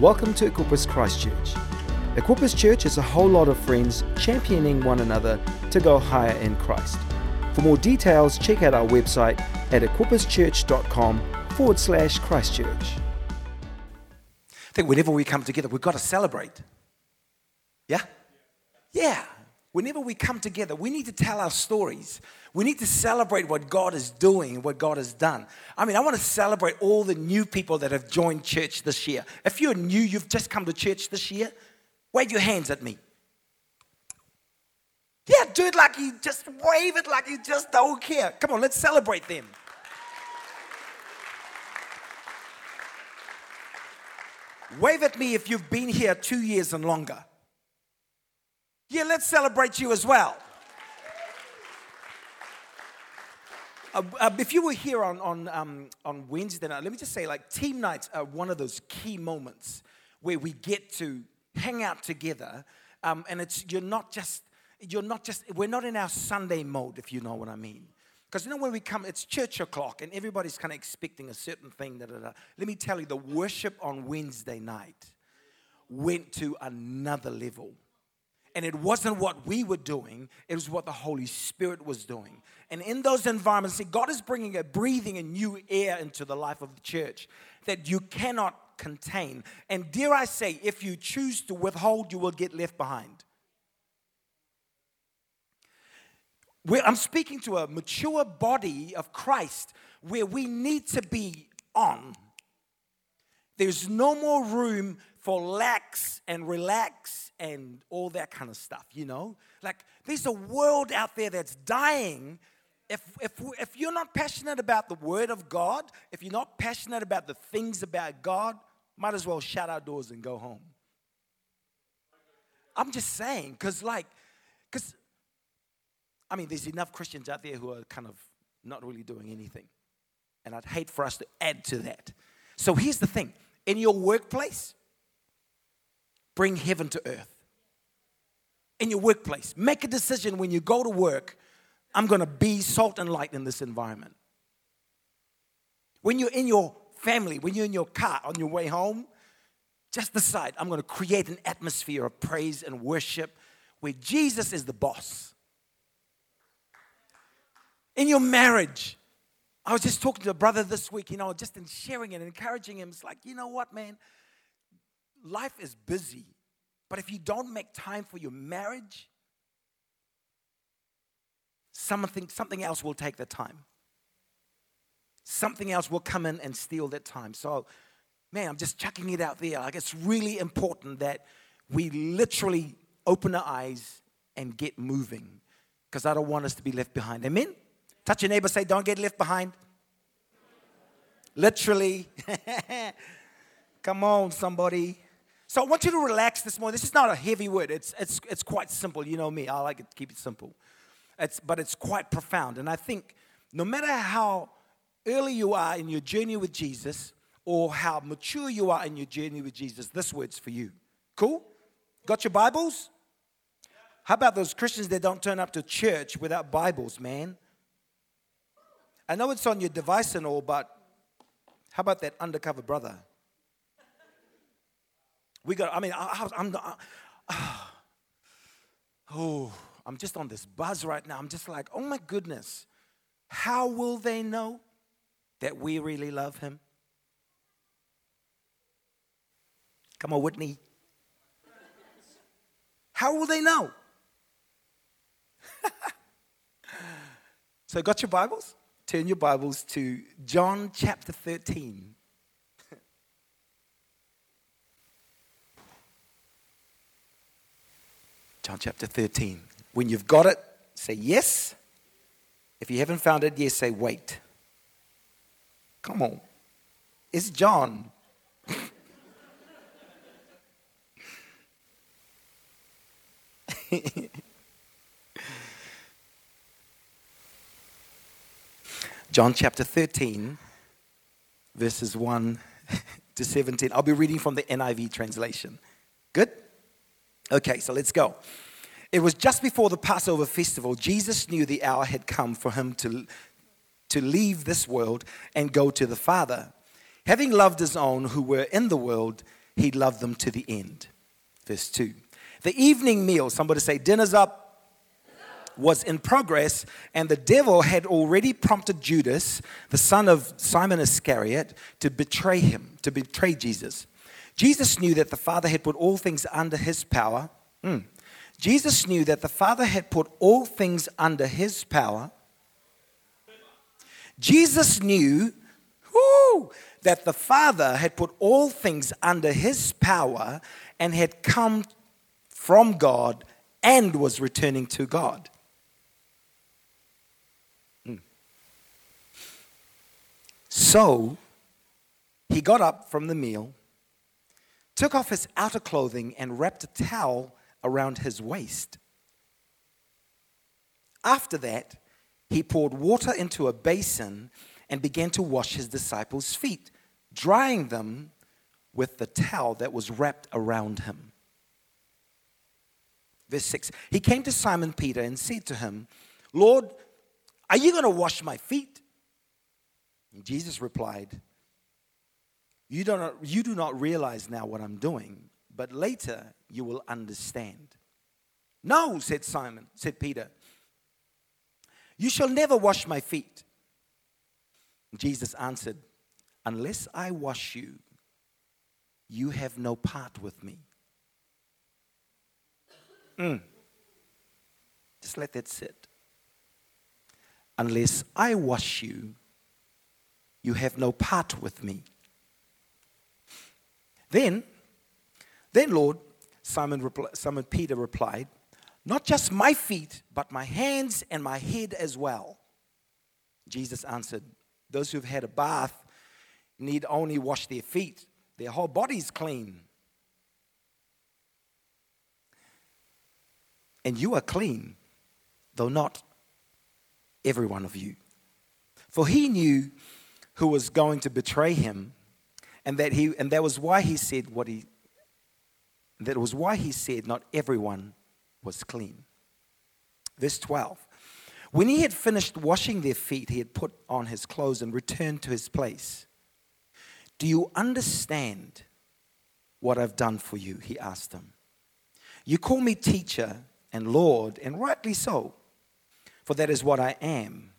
Welcome to Equippers Christchurch. Equippers Church is a whole lot of friends championing one another to go higher in Christ. For more details, check out our website at equipperschurch.com forward slash Christchurch. I think whenever we come together, we've got to celebrate. Yeah? Yeah. Whenever we come together, we need to tell our stories. We need to celebrate what God is doing, what God has done. I mean, I want to celebrate all the new people that have joined church this year. If you're new, you've just come to church this year, wave your hands at me. Yeah, do it like you just wave it like you just don't care. Come on, let's celebrate them. Wave at me if you've been here two years and longer. Yeah, let's celebrate you as well. Uh, uh, if you were here on, on, um, on Wednesday night, let me just say, like, team nights are one of those key moments where we get to hang out together. Um, and it's, you're not just, you're not just, we're not in our Sunday mode, if you know what I mean. Because you know, when we come, it's church o'clock and everybody's kind of expecting a certain thing. Da, da, da. Let me tell you, the worship on Wednesday night went to another level. And it wasn't what we were doing, it was what the Holy Spirit was doing. And in those environments, see, God is bringing a breathing a new air into the life of the church that you cannot contain. And dare I say, if you choose to withhold, you will get left behind. Where I'm speaking to a mature body of Christ where we need to be on. There's no more room for lax and relax and all that kind of stuff, you know? Like, there's a world out there that's dying. If, if, if you're not passionate about the Word of God, if you're not passionate about the things about God, might as well shut our doors and go home. I'm just saying, because, like, because, I mean, there's enough Christians out there who are kind of not really doing anything. And I'd hate for us to add to that. So here's the thing in your workplace, bring heaven to earth. In your workplace, make a decision when you go to work I'm going to be salt and light in this environment. When you're in your family, when you're in your car on your way home, just decide I'm going to create an atmosphere of praise and worship where Jesus is the boss. In your marriage, I was just talking to a brother this week, you know, just in sharing and encouraging him. It's like, you know what, man? Life is busy, but if you don't make time for your marriage, something, something else will take the time. Something else will come in and steal that time. So, man, I'm just chucking it out there. Like, it's really important that we literally open our eyes and get moving because I don't want us to be left behind. Amen? Touch your neighbor, say, Don't get left behind. Literally. Come on, somebody. So I want you to relax this morning. This is not a heavy word. It's, it's, it's quite simple. You know me. I like it to keep it simple. It's, but it's quite profound. And I think no matter how early you are in your journey with Jesus or how mature you are in your journey with Jesus, this word's for you. Cool? Got your Bibles? How about those Christians that don't turn up to church without Bibles, man? I know it's on your device and all, but how about that undercover brother? We got, I mean, I, am not, oh, I'm just on this buzz right now. I'm just like, oh my goodness, how will they know that we really love him? Come on, Whitney. How will they know? so, got your Bibles? Turn your Bibles to John chapter 13. John chapter 13. When you've got it, say yes. If you haven't found it, yes, say wait. Come on. It's John. John chapter 13, verses 1 to 17. I'll be reading from the NIV translation. Good? Okay, so let's go. It was just before the Passover festival. Jesus knew the hour had come for him to, to leave this world and go to the Father. Having loved his own who were in the world, he loved them to the end. Verse 2. The evening meal, somebody say, dinner's up, was in progress, and the devil had already prompted Judas, the son of Simon Iscariot, to betray him, to betray Jesus. Jesus knew that the Father had put all things under his power. Mm. Jesus knew that the Father had put all things under his power. Jesus knew whoo, that the Father had put all things under his power and had come from God and was returning to God. Hmm. So he got up from the meal, took off his outer clothing, and wrapped a towel around his waist. After that, he poured water into a basin and began to wash his disciples' feet, drying them with the towel that was wrapped around him. Verse 6 He came to Simon Peter and said to him, Lord, are you going to wash my feet? And Jesus replied, you, don't, you do not realize now what I'm doing, but later you will understand. No, said Simon, said Peter. You shall never wash my feet. Jesus answered, Unless I wash you, you have no part with me. Mm. Just let that sit. Unless I wash you, you have no part with me. Then, then Lord, Simon, repl- Simon Peter replied, Not just my feet, but my hands and my head as well. Jesus answered, Those who've had a bath need only wash their feet, their whole body's clean. And you are clean, though not every one of you. For he knew who was going to betray him, and that, he, and that was why he said what he that was why he said, Not everyone was clean. Verse 12. When he had finished washing their feet, he had put on his clothes and returned to his place. Do you understand what I've done for you? He asked them. You call me teacher and Lord, and rightly so, for that is what I am.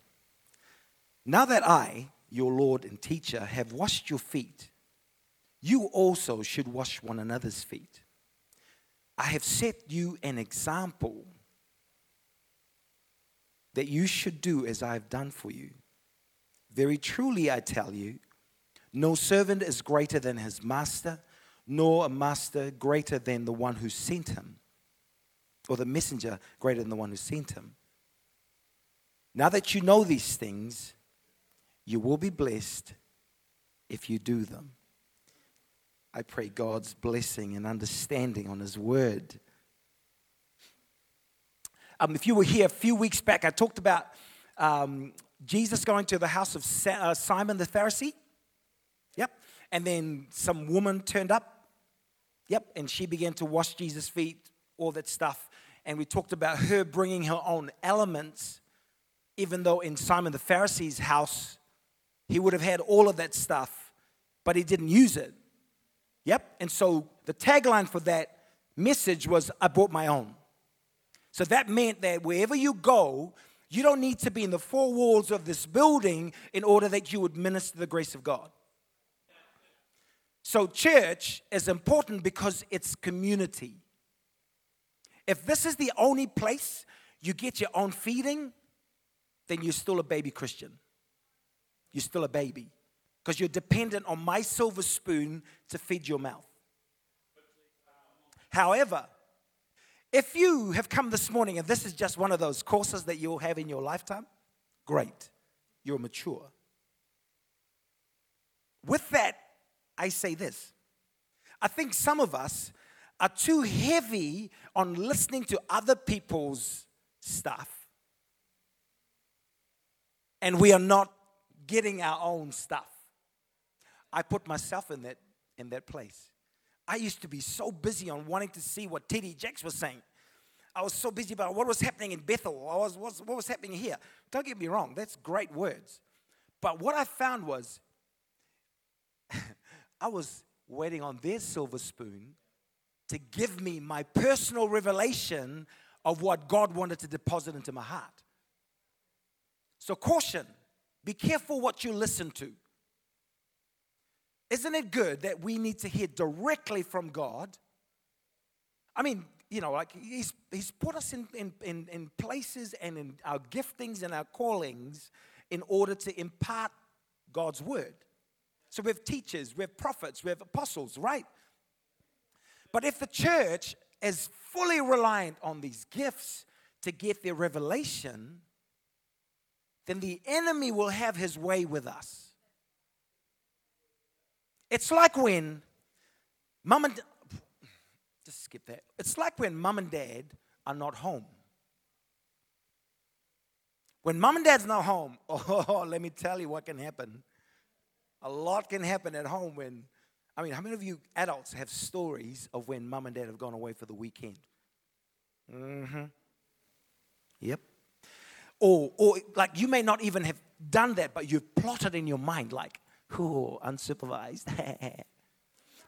Now that I, your Lord and teacher, have washed your feet, you also should wash one another's feet. I have set you an example that you should do as I have done for you. Very truly, I tell you, no servant is greater than his master, nor a master greater than the one who sent him, or the messenger greater than the one who sent him. Now that you know these things, you will be blessed if you do them. I pray God's blessing and understanding on His word. Um, if you were here a few weeks back, I talked about um, Jesus going to the house of uh, Simon the Pharisee. Yep. And then some woman turned up. Yep. And she began to wash Jesus' feet, all that stuff. And we talked about her bringing her own elements, even though in Simon the Pharisee's house, he would have had all of that stuff, but he didn't use it. Yep. And so the tagline for that message was, I brought my own. So that meant that wherever you go, you don't need to be in the four walls of this building in order that you would minister the grace of God. So, church is important because it's community. If this is the only place you get your own feeding, then you're still a baby Christian. You're still a baby because you're dependent on my silver spoon to feed your mouth. However, if you have come this morning and this is just one of those courses that you'll have in your lifetime, great. You're mature. With that, I say this I think some of us are too heavy on listening to other people's stuff, and we are not getting our own stuff. I put myself in that, in that place. I used to be so busy on wanting to see what T.D. Jakes was saying. I was so busy about what was happening in Bethel, I was, what, what was happening here. Don't get me wrong, that's great words. But what I found was, I was waiting on their silver spoon to give me my personal revelation of what God wanted to deposit into my heart. So, caution be careful what you listen to. Isn't it good that we need to hear directly from God? I mean, you know, like he's, he's put us in, in, in, in places and in our giftings and our callings in order to impart God's word. So we have teachers, we have prophets, we have apostles, right? But if the church is fully reliant on these gifts to get their revelation, then the enemy will have his way with us. It's like when mom and just skip that. It's like when mom and dad are not home. When mom and dad's not home, oh, let me tell you what can happen. A lot can happen at home when, I mean, how many of you adults have stories of when mom and dad have gone away for the weekend? Mm-hmm. Yep. Or, or like you may not even have done that, but you've plotted in your mind, like, oh, unsupervised.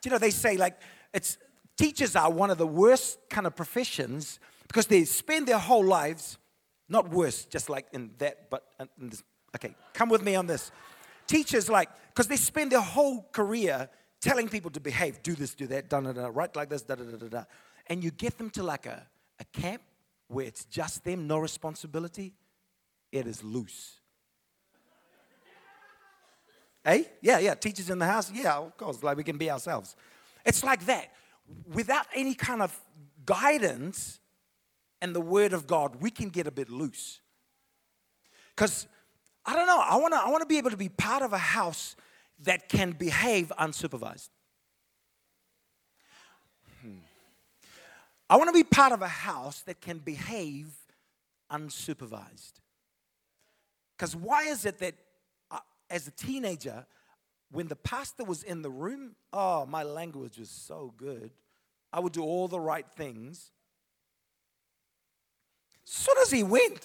You know, they say like it's teachers are one of the worst kind of professions because they spend their whole lives, not worse, just like in that, but in this, okay, come with me on this. Teachers like, because they spend their whole career telling people to behave, do this, do that, da da da, right like this, da da da da da. And you get them to like a, a camp where it's just them, no responsibility, it is loose. Hey? Yeah, yeah. Teachers in the house? Yeah, of course. Like we can be ourselves. It's like that. Without any kind of guidance and the word of God, we can get a bit loose. Because I don't know, I wanna, I wanna be able to be part of a house that can behave unsupervised. I wanna be part of a house that can behave unsupervised. Because why is it that as a teenager, when the pastor was in the room, oh, my language was so good. I would do all the right things. As soon as he went,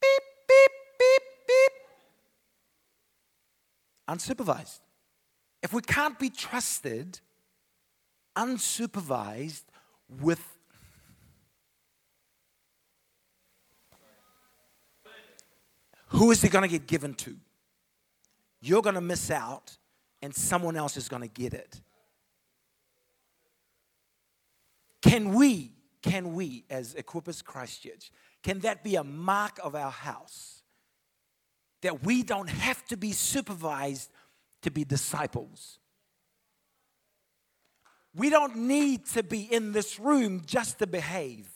beep, beep, beep, beep, unsupervised. If we can't be trusted, unsupervised with Who is it going to get given to? You're going to miss out, and someone else is going to get it. Can we, can we, as Equippers Christchurch, can that be a mark of our house? That we don't have to be supervised to be disciples. We don't need to be in this room just to behave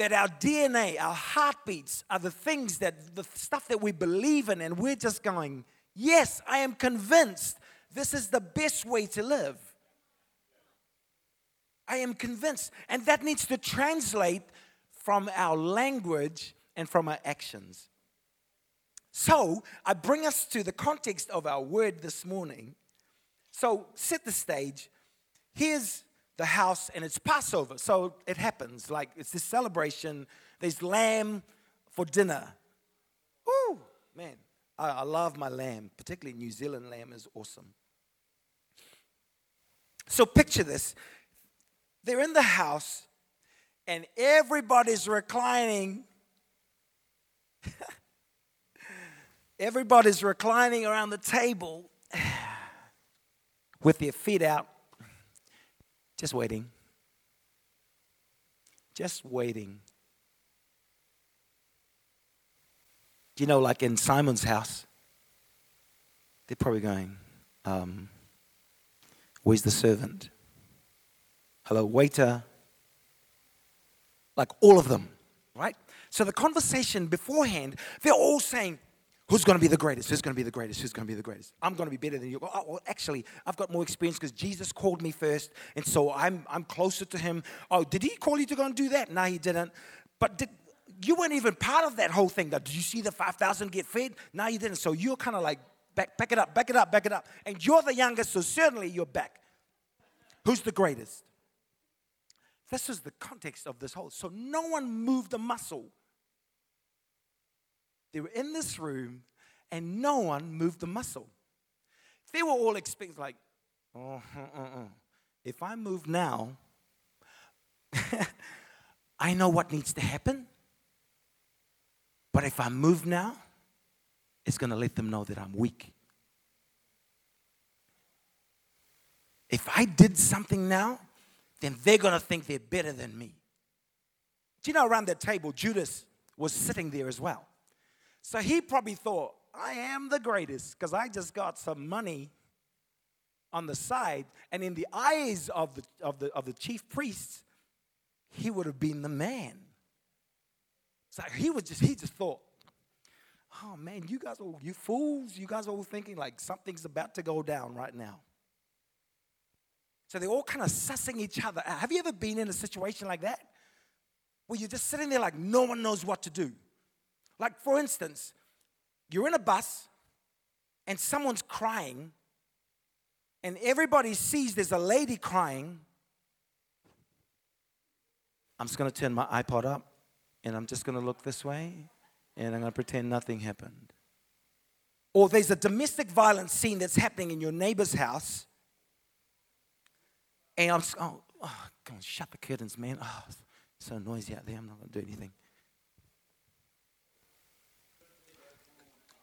that our DNA, our heartbeats are the things that, the stuff that we believe in, and we're just going, yes, I am convinced this is the best way to live. I am convinced. And that needs to translate from our language and from our actions. So, I bring us to the context of our word this morning. So, set the stage. Here's the house and it's Passover. So it happens. Like it's this celebration. There's lamb for dinner. Ooh, man. I, I love my lamb, particularly New Zealand lamb is awesome. So picture this. They're in the house and everybody's reclining. everybody's reclining around the table with their feet out just waiting. Just waiting. You know, like in Simon's house, they're probably going, um, Where's the servant? Hello, waiter. Like all of them, right? So the conversation beforehand, they're all saying, Who's going to be the greatest? Who's going to be the greatest? Who's going to be the greatest? I'm going to be better than you. Oh, oh, well, actually, I've got more experience because Jesus called me first, and so I'm, I'm closer to him. Oh, did he call you to go and do that? No, he didn't. But did, you weren't even part of that whole thing. Did you see the 5,000 get fed? No, you didn't. So you're kind of like, back, back it up, back it up, back it up. And you're the youngest, so certainly you're back. Who's the greatest? This is the context of this whole. So no one moved a muscle. They were in this room and no one moved the muscle. They were all expecting, like, oh, uh, uh, if I move now, I know what needs to happen. But if I move now, it's going to let them know that I'm weak. If I did something now, then they're going to think they're better than me. Do you know around that table, Judas was sitting there as well. So he probably thought, I am the greatest because I just got some money on the side. And in the eyes of the, of the, of the chief priests, he would have been the man. So he was just, he just thought, oh man, you guys all, you fools, you guys are all thinking like something's about to go down right now. So they're all kind of sussing each other out. Have you ever been in a situation like that? Where you're just sitting there like no one knows what to do. Like, for instance, you're in a bus and someone's crying, and everybody sees there's a lady crying. I'm just going to turn my iPod up and I'm just going to look this way and I'm going to pretend nothing happened. Or there's a domestic violence scene that's happening in your neighbor's house and I'm just, oh, oh, come on, shut the curtains, man. Oh, so noisy out there. I'm not going to do anything.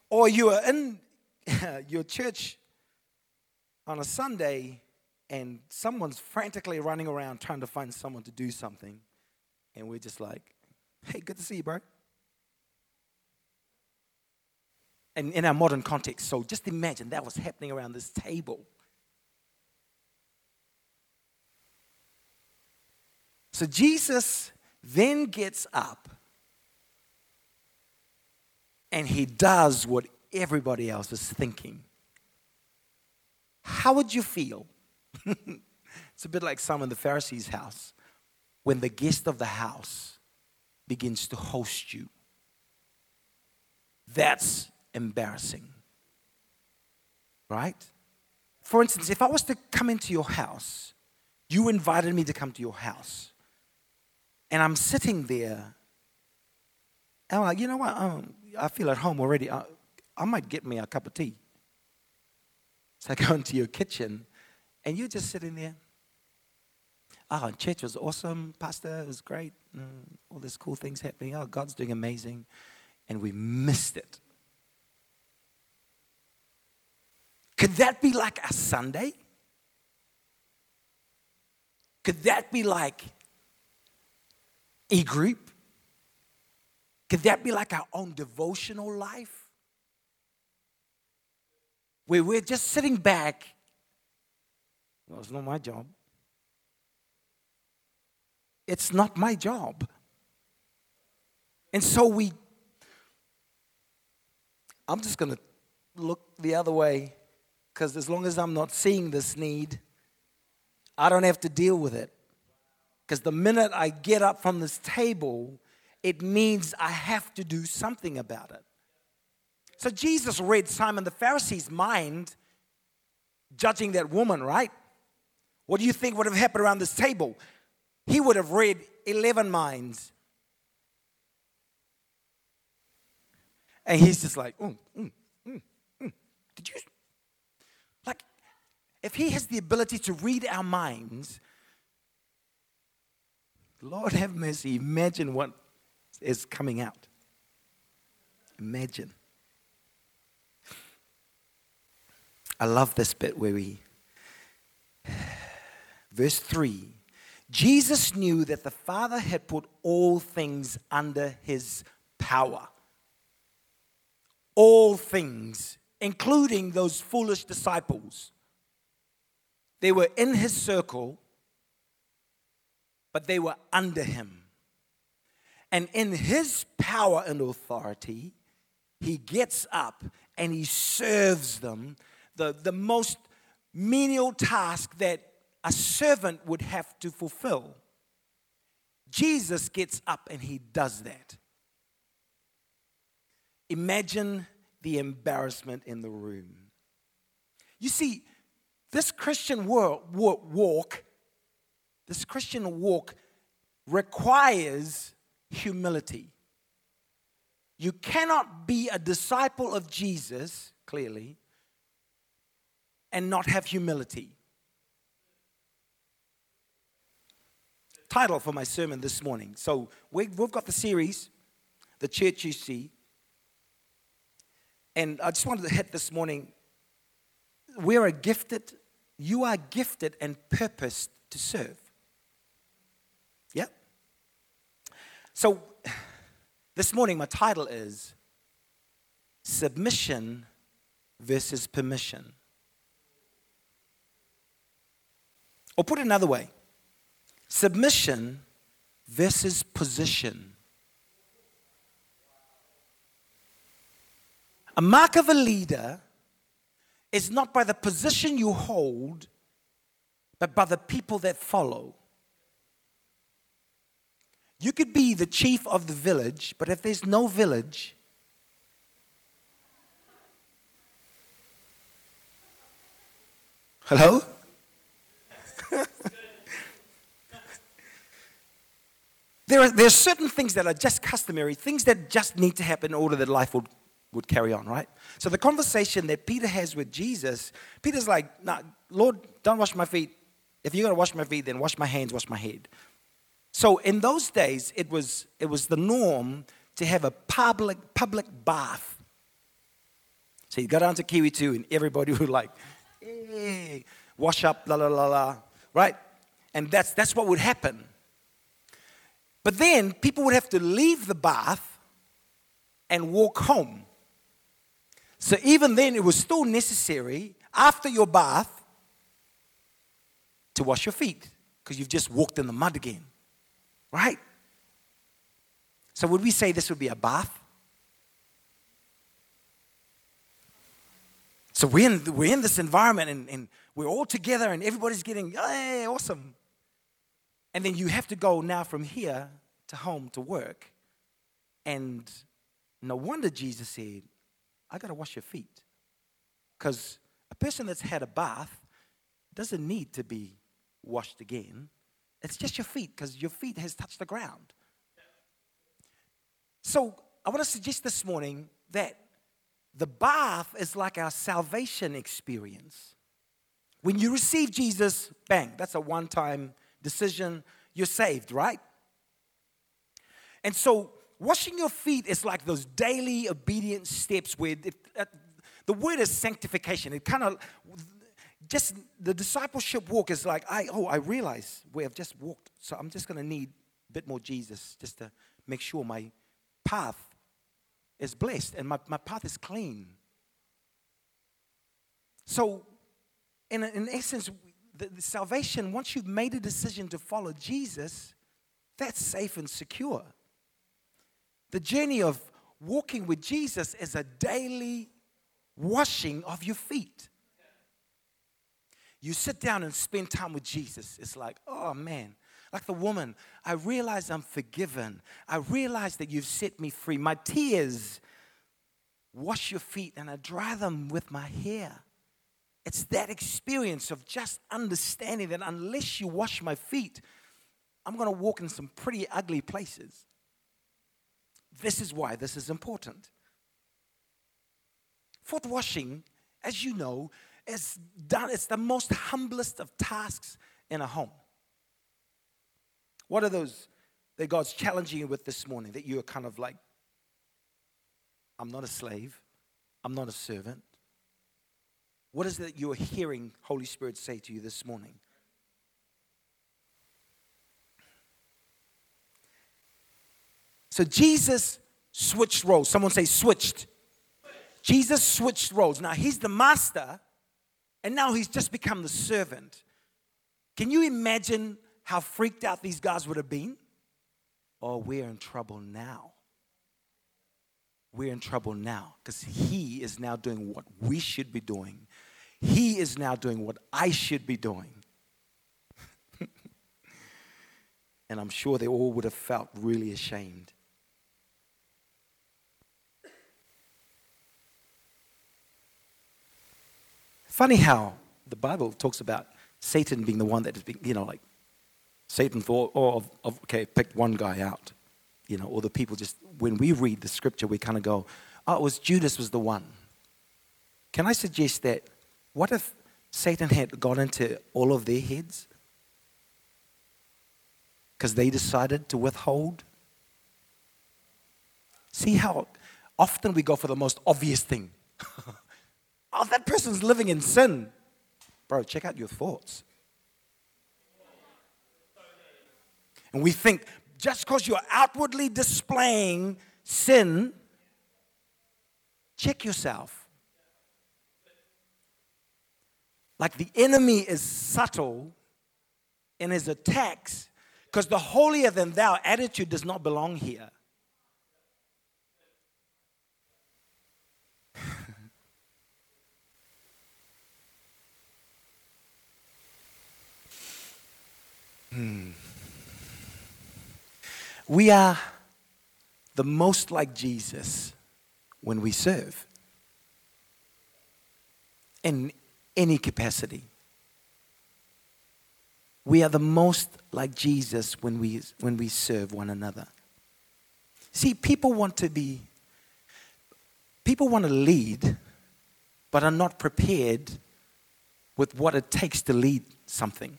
Or you are in your church on a Sunday and someone's frantically running around trying to find someone to do something. And we're just like, hey, good to see you, bro. And in our modern context, so just imagine that was happening around this table. So Jesus then gets up and he does what everybody else is thinking. How would you feel? it's a bit like Simon the Pharisees' house when the guest of the house begins to host you. That's embarrassing. Right? For instance, if I was to come into your house, you invited me to come to your house. And I'm sitting there. And I'm like, you know what? Um, I feel at home already. I, I might get me a cup of tea. So I go into your kitchen, and you're just sitting there. Oh, church was awesome, Pastor. Was great. Mm, all these cool things happening. Oh, God's doing amazing. And we missed it. Could that be like a Sunday? Could that be like e group? Could that be like our own devotional life? Where we're just sitting back. Well, it's not my job. It's not my job. And so we, I'm just going to look the other way because as long as I'm not seeing this need, I don't have to deal with it. Because the minute I get up from this table, it means I have to do something about it. So Jesus read Simon the Pharisee's mind, judging that woman, right? What do you think would have happened around this table? He would have read 11 minds. And he's just like, mm, mm, mm, mm. did you? Like, if he has the ability to read our minds, Lord have mercy, imagine what is coming out. Imagine. I love this bit where we, verse 3 Jesus knew that the Father had put all things under his power. All things, including those foolish disciples. They were in his circle, but they were under him. And in his power and authority, he gets up and he serves them the, the most menial task that a servant would have to fulfill. Jesus gets up and he does that. Imagine the embarrassment in the room. You see, this Christian walk this Christian walk requires humility. You cannot be a disciple of Jesus, clearly, and not have humility. Title for my sermon this morning. So we've got the series, The Church You See. And I just wanted to hit this morning. We are gifted, you are gifted and purposed to serve. Yep. So this morning, my title is Submission versus Permission. Or put it another way submission versus position. A mark of a leader is not by the position you hold, but by the people that follow. You could be the chief of the village, but if there's no village, hello? there, are, there are certain things that are just customary, things that just need to happen in order that life would, would carry on, right? So the conversation that Peter has with Jesus, Peter's like, nah, Lord, don't wash my feet. If you're going to wash my feet, then wash my hands, wash my head. So in those days, it was, it was the norm to have a public, public bath. So you go down to QE2 and everybody would like, hey, wash up, la la la la, right? And that's, that's what would happen. But then people would have to leave the bath and walk home. So even then, it was still necessary after your bath to wash your feet because you've just walked in the mud again. Right? So, would we say this would be a bath? So, we're in, we're in this environment and, and we're all together and everybody's getting, hey, awesome. And then you have to go now from here to home to work. And no wonder Jesus said, I got to wash your feet. Because a person that's had a bath doesn't need to be washed again. It's just your feet because your feet has touched the ground. So I want to suggest this morning that the bath is like our salvation experience. When you receive Jesus, bang, that's a one time decision. You're saved, right? And so washing your feet is like those daily obedience steps where it, uh, the word is sanctification. It kind of just the discipleship walk is like, I, oh, I realize we have just walked, so I'm just going to need a bit more Jesus just to make sure my path is blessed and my, my path is clean. So, in, in essence, the, the salvation, once you've made a decision to follow Jesus, that's safe and secure. The journey of walking with Jesus is a daily washing of your feet. You sit down and spend time with Jesus. It's like, oh man, like the woman, I realize I'm forgiven. I realize that you've set me free. My tears wash your feet and I dry them with my hair. It's that experience of just understanding that unless you wash my feet, I'm going to walk in some pretty ugly places. This is why this is important. Foot washing, as you know, is done, it's the most humblest of tasks in a home. What are those that God's challenging you with this morning that you're kind of like, I'm not a slave, I'm not a servant? What is it that you're hearing Holy Spirit say to you this morning? So Jesus switched roles. Someone say switched. Jesus switched roles. Now he's the master, and now he's just become the servant. Can you imagine how freaked out these guys would have been? Oh, we're in trouble now. We're in trouble now because he is now doing what we should be doing. He is now doing what I should be doing. and I'm sure they all would have felt really ashamed. Funny how the Bible talks about Satan being the one that has been, you know, like Satan thought, oh, of, okay, picked one guy out. You know, or the people just, when we read the scripture, we kind of go, oh, it was Judas was the one. Can I suggest that, what if Satan had got into all of their heads? Because they decided to withhold? See how often we go for the most obvious thing. oh, that person's living in sin. Bro, check out your thoughts. And we think just because you're outwardly displaying sin, check yourself. Like the enemy is subtle in his attacks because the holier than thou attitude does not belong here. Hmm. We are the most like Jesus when we serve in any capacity. We are the most like Jesus when we, when we serve one another. See, people want to be, people want to lead, but are not prepared with what it takes to lead something.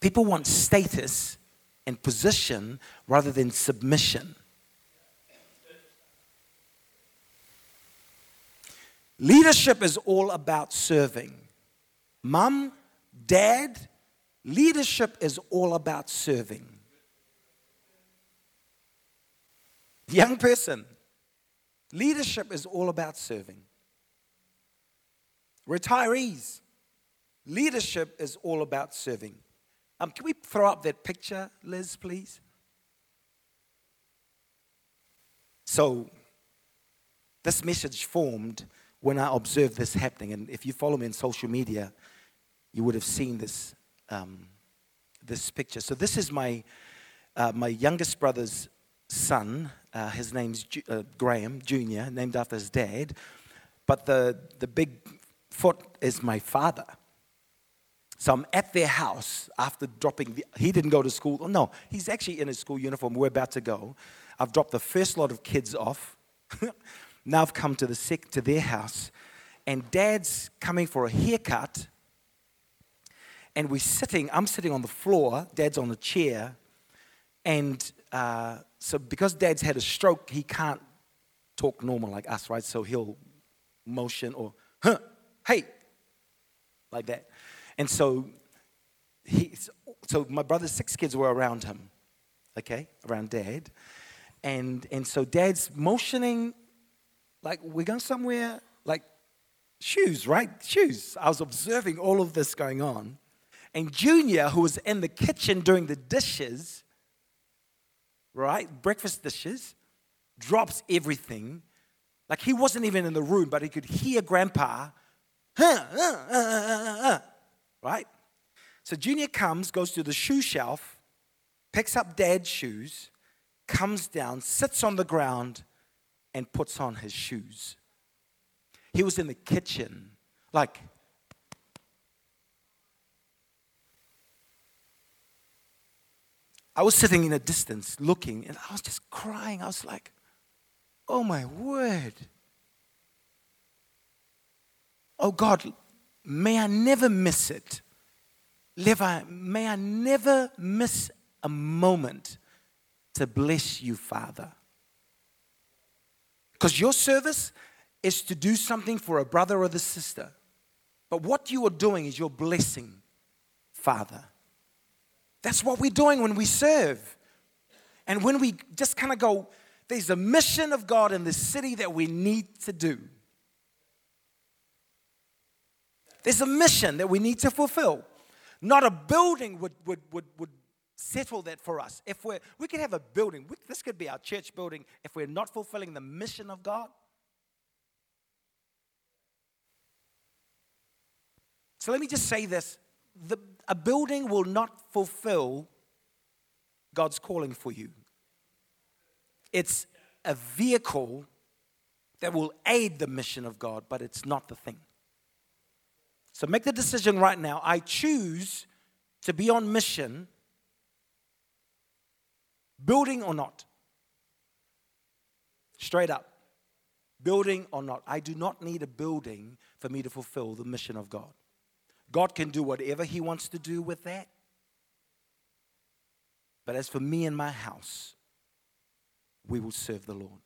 People want status and position rather than submission. Leadership is all about serving. Mom, dad, leadership is all about serving. Young person, leadership is all about serving. Retirees, leadership is all about serving. Um, can we throw up that picture, Liz, please? So, this message formed when I observed this happening. And if you follow me on social media, you would have seen this, um, this picture. So, this is my, uh, my youngest brother's son. Uh, his name's Ju- uh, Graham Jr., named after his dad. But the, the big foot is my father. So I'm at their house after dropping, the, he didn't go to school. No, he's actually in his school uniform. We're about to go. I've dropped the first lot of kids off. now I've come to, the sec, to their house, and dad's coming for a haircut. And we're sitting, I'm sitting on the floor, dad's on a chair. And uh, so, because dad's had a stroke, he can't talk normal like us, right? So he'll motion or, huh, hey, like that. And so, he, so my brother's six kids were around him, okay, around dad. And, and so dad's motioning, like, we're going somewhere, like, shoes, right? Shoes. I was observing all of this going on. And Junior, who was in the kitchen doing the dishes, right, breakfast dishes, drops everything. Like he wasn't even in the room, but he could hear Grandpa, huh, uh, uh, right? So Junior comes, goes to the shoe shelf, picks up dad's shoes, comes down, sits on the ground, and puts on his shoes. He was in the kitchen, like, I was sitting in a distance looking, and I was just crying. I was like, oh my word. Oh God, May I never miss it. Levi, may I never miss a moment to bless you, Father. Because your service is to do something for a brother or the sister. But what you are doing is you're blessing Father. That's what we're doing when we serve. And when we just kind of go, there's a mission of God in the city that we need to do. There's a mission that we need to fulfill. Not a building would, would, would, would settle that for us. If we're, we could have a building, we, this could be our church building, if we're not fulfilling the mission of God. So let me just say this the, a building will not fulfill God's calling for you. It's a vehicle that will aid the mission of God, but it's not the thing. So make the decision right now. I choose to be on mission, building or not. Straight up. Building or not. I do not need a building for me to fulfill the mission of God. God can do whatever He wants to do with that. But as for me and my house, we will serve the Lord.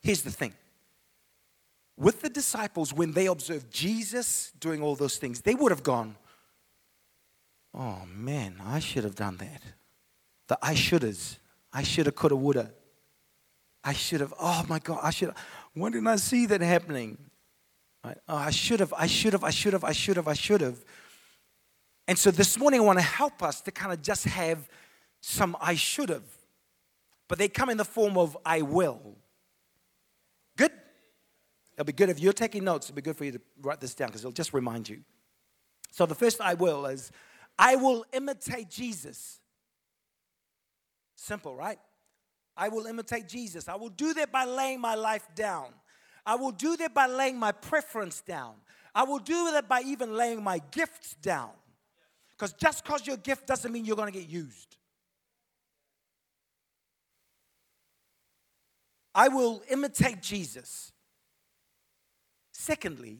Here's the thing with the disciples, when they observed Jesus doing all those things, they would have gone, Oh man, I should have done that. The I shouldas. I shoulda, coulda, woulda. I should have, oh my God, I should have. When didn't I see that happening? Right? Oh, I should have, I should have, I should have, I should have, I should have. And so this morning I want to help us to kind of just have some I should have. But they come in the form of I will. It'll be good if you're taking notes. It'll be good for you to write this down because it'll just remind you. So the first I will is I will imitate Jesus. Simple, right? I will imitate Jesus. I will do that by laying my life down. I will do that by laying my preference down. I will do that by even laying my gifts down. Because just because your gift doesn't mean you're going to get used. I will imitate Jesus. Secondly,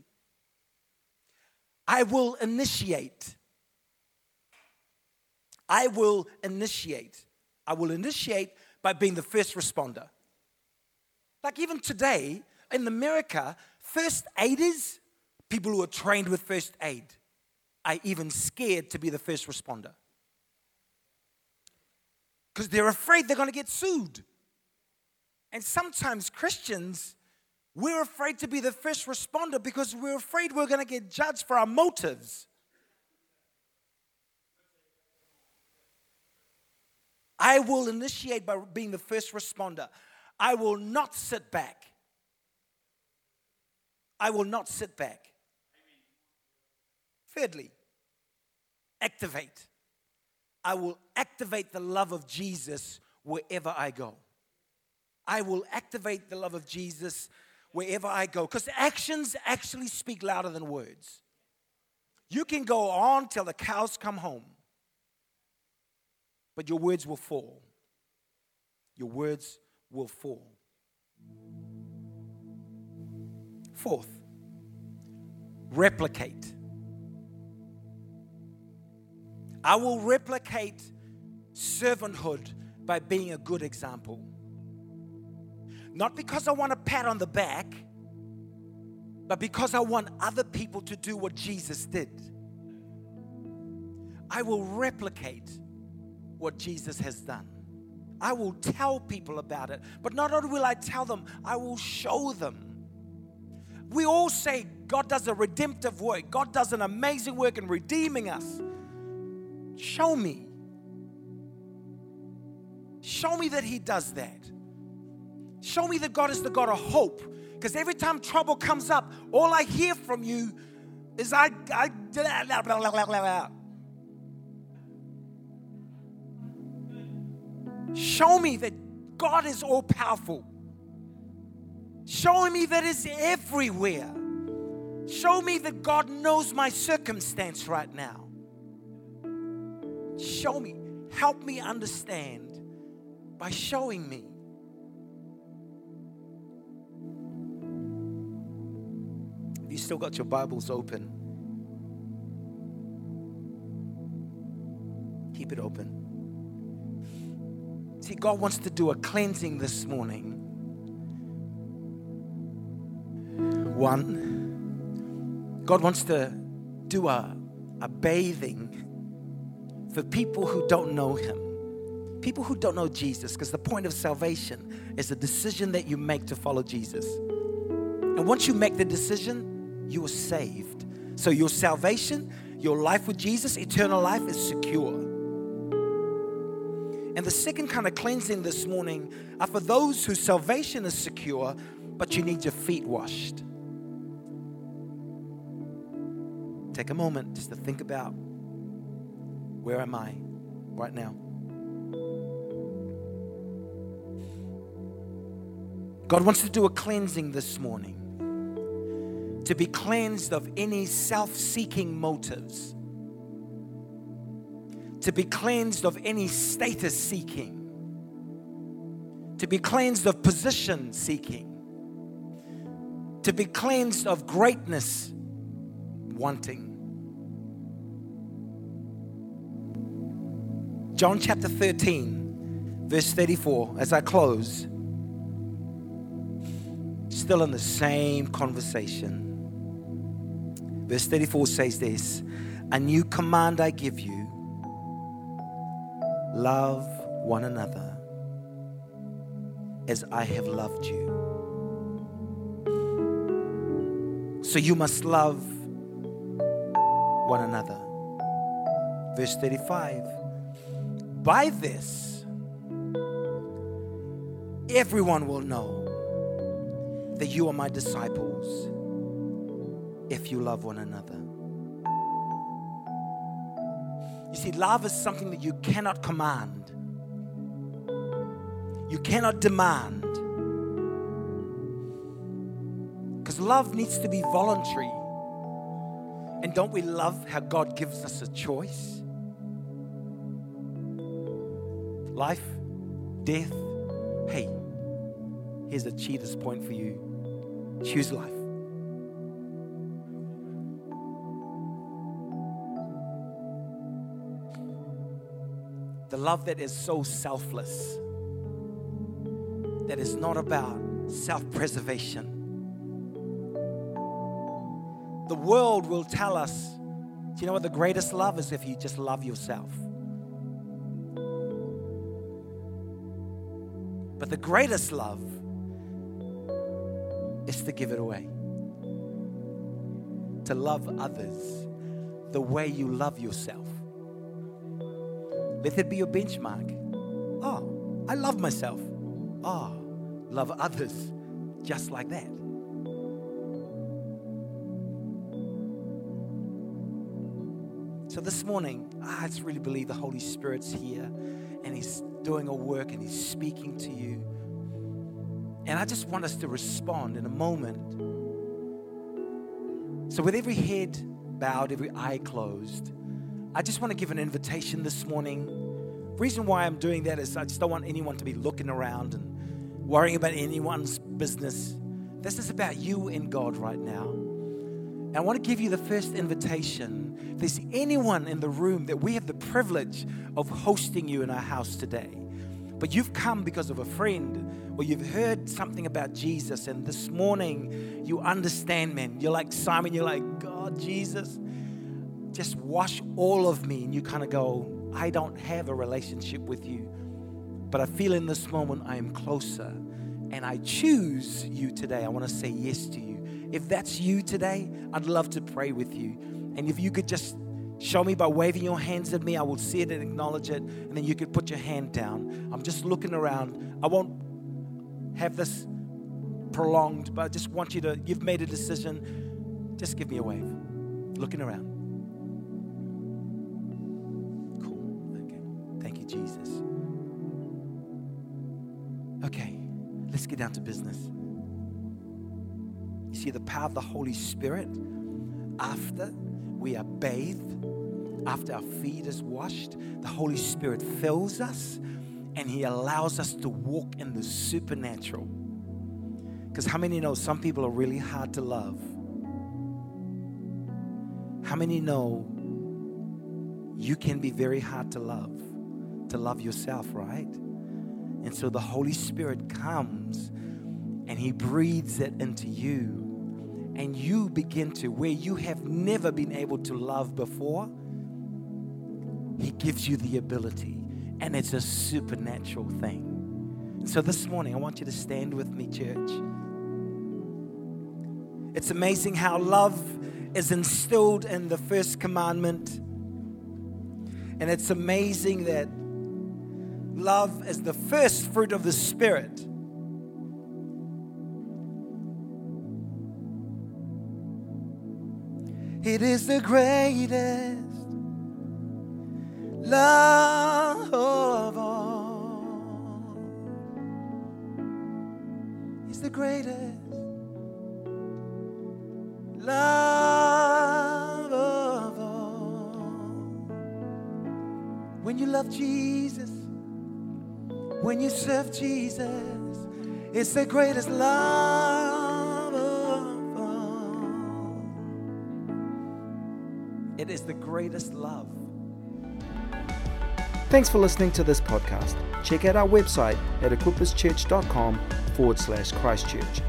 I will initiate. I will initiate. I will initiate by being the first responder. Like even today in America, first aiders, people who are trained with first aid, are even scared to be the first responder. Because they're afraid they're going to get sued. And sometimes Christians, we're afraid to be the first responder because we're afraid we're going to get judged for our motives. I will initiate by being the first responder. I will not sit back. I will not sit back. Thirdly, activate. I will activate the love of Jesus wherever I go. I will activate the love of Jesus wherever I go. Because actions actually speak louder than words. You can go on till the cows come home but your words will fall. Your words will fall. Fourth, replicate. I will replicate servanthood by being a good example. Not because I want a pat on the back, but because I want other people to do what Jesus did. I will replicate what Jesus has done. I will tell people about it. But not only will I tell them, I will show them. We all say God does a redemptive work, God does an amazing work in redeeming us. Show me. Show me that He does that. Show me that God is the God of hope. Because every time trouble comes up, all I hear from you is I, I blah, blah, blah, Show me that God is all powerful. Show me that it's everywhere. Show me that God knows my circumstance right now. Show me. Help me understand by showing me. You still got your Bibles open? Keep it open. See, God wants to do a cleansing this morning. One, God wants to do a, a bathing for people who don't know Him, people who don't know Jesus, because the point of salvation is a decision that you make to follow Jesus. And once you make the decision, you are saved. So your salvation, your life with Jesus, eternal life is secure. And the second kind of cleansing this morning are for those whose salvation is secure, but you need your feet washed. Take a moment just to think about where am I right now? God wants to do a cleansing this morning to be cleansed of any self seeking motives to be cleansed of any status seeking, to be cleansed of position seeking, to be cleansed of greatness wanting. John chapter 13, verse 34, as I close, still in the same conversation. Verse 34 says this A new command I give you love one another as I have loved you. So you must love one another. Verse 35 By this, everyone will know that you are my disciples if you love one another. You see, love is something that you cannot command, you cannot demand. Because love needs to be voluntary. And don't we love how God gives us a choice? Life, death. Hey, here's a cheater's point for you choose life. Love that is so selfless, that is not about self preservation. The world will tell us, do you know what the greatest love is if you just love yourself? But the greatest love is to give it away, to love others the way you love yourself. Let it be your benchmark. Oh, I love myself. Oh, love others just like that. So this morning, I just really believe the Holy Spirit's here and He's doing a work and He's speaking to you. And I just want us to respond in a moment. So, with every head bowed, every eye closed, I just want to give an invitation this morning. Reason why I'm doing that is I just don't want anyone to be looking around and worrying about anyone's business. This is about you and God right now. And I want to give you the first invitation. If there's anyone in the room that we have the privilege of hosting you in our house today, but you've come because of a friend or you've heard something about Jesus, and this morning you understand, man. You're like Simon, you're like, God, Jesus, just wash all of me. And you kind of go, I don't have a relationship with you, but I feel in this moment I am closer. And I choose you today. I want to say yes to you. If that's you today, I'd love to pray with you. And if you could just show me by waving your hands at me, I will see it and acknowledge it. And then you could put your hand down. I'm just looking around. I won't have this prolonged, but I just want you to, you've made a decision. Just give me a wave. Looking around. Jesus. Okay. Let's get down to business. You see, the power of the Holy Spirit after we are bathed, after our feet is washed, the Holy Spirit fills us and He allows us to walk in the supernatural. Because how many know some people are really hard to love? How many know you can be very hard to love, to love yourself, right? And so the Holy Spirit comes and He breathes it into you. And you begin to, where you have never been able to love before, He gives you the ability. And it's a supernatural thing. And so this morning, I want you to stand with me, church. It's amazing how love is instilled in the first commandment. And it's amazing that love is the first fruit of the Spirit. It is the greatest love of all. It's the greatest love of all. When you love Jesus, when you serve Jesus. It's the greatest love of all. It is the greatest love. Thanks for listening to this podcast. Check out our website at equipperschurch.com forward slash Christchurch.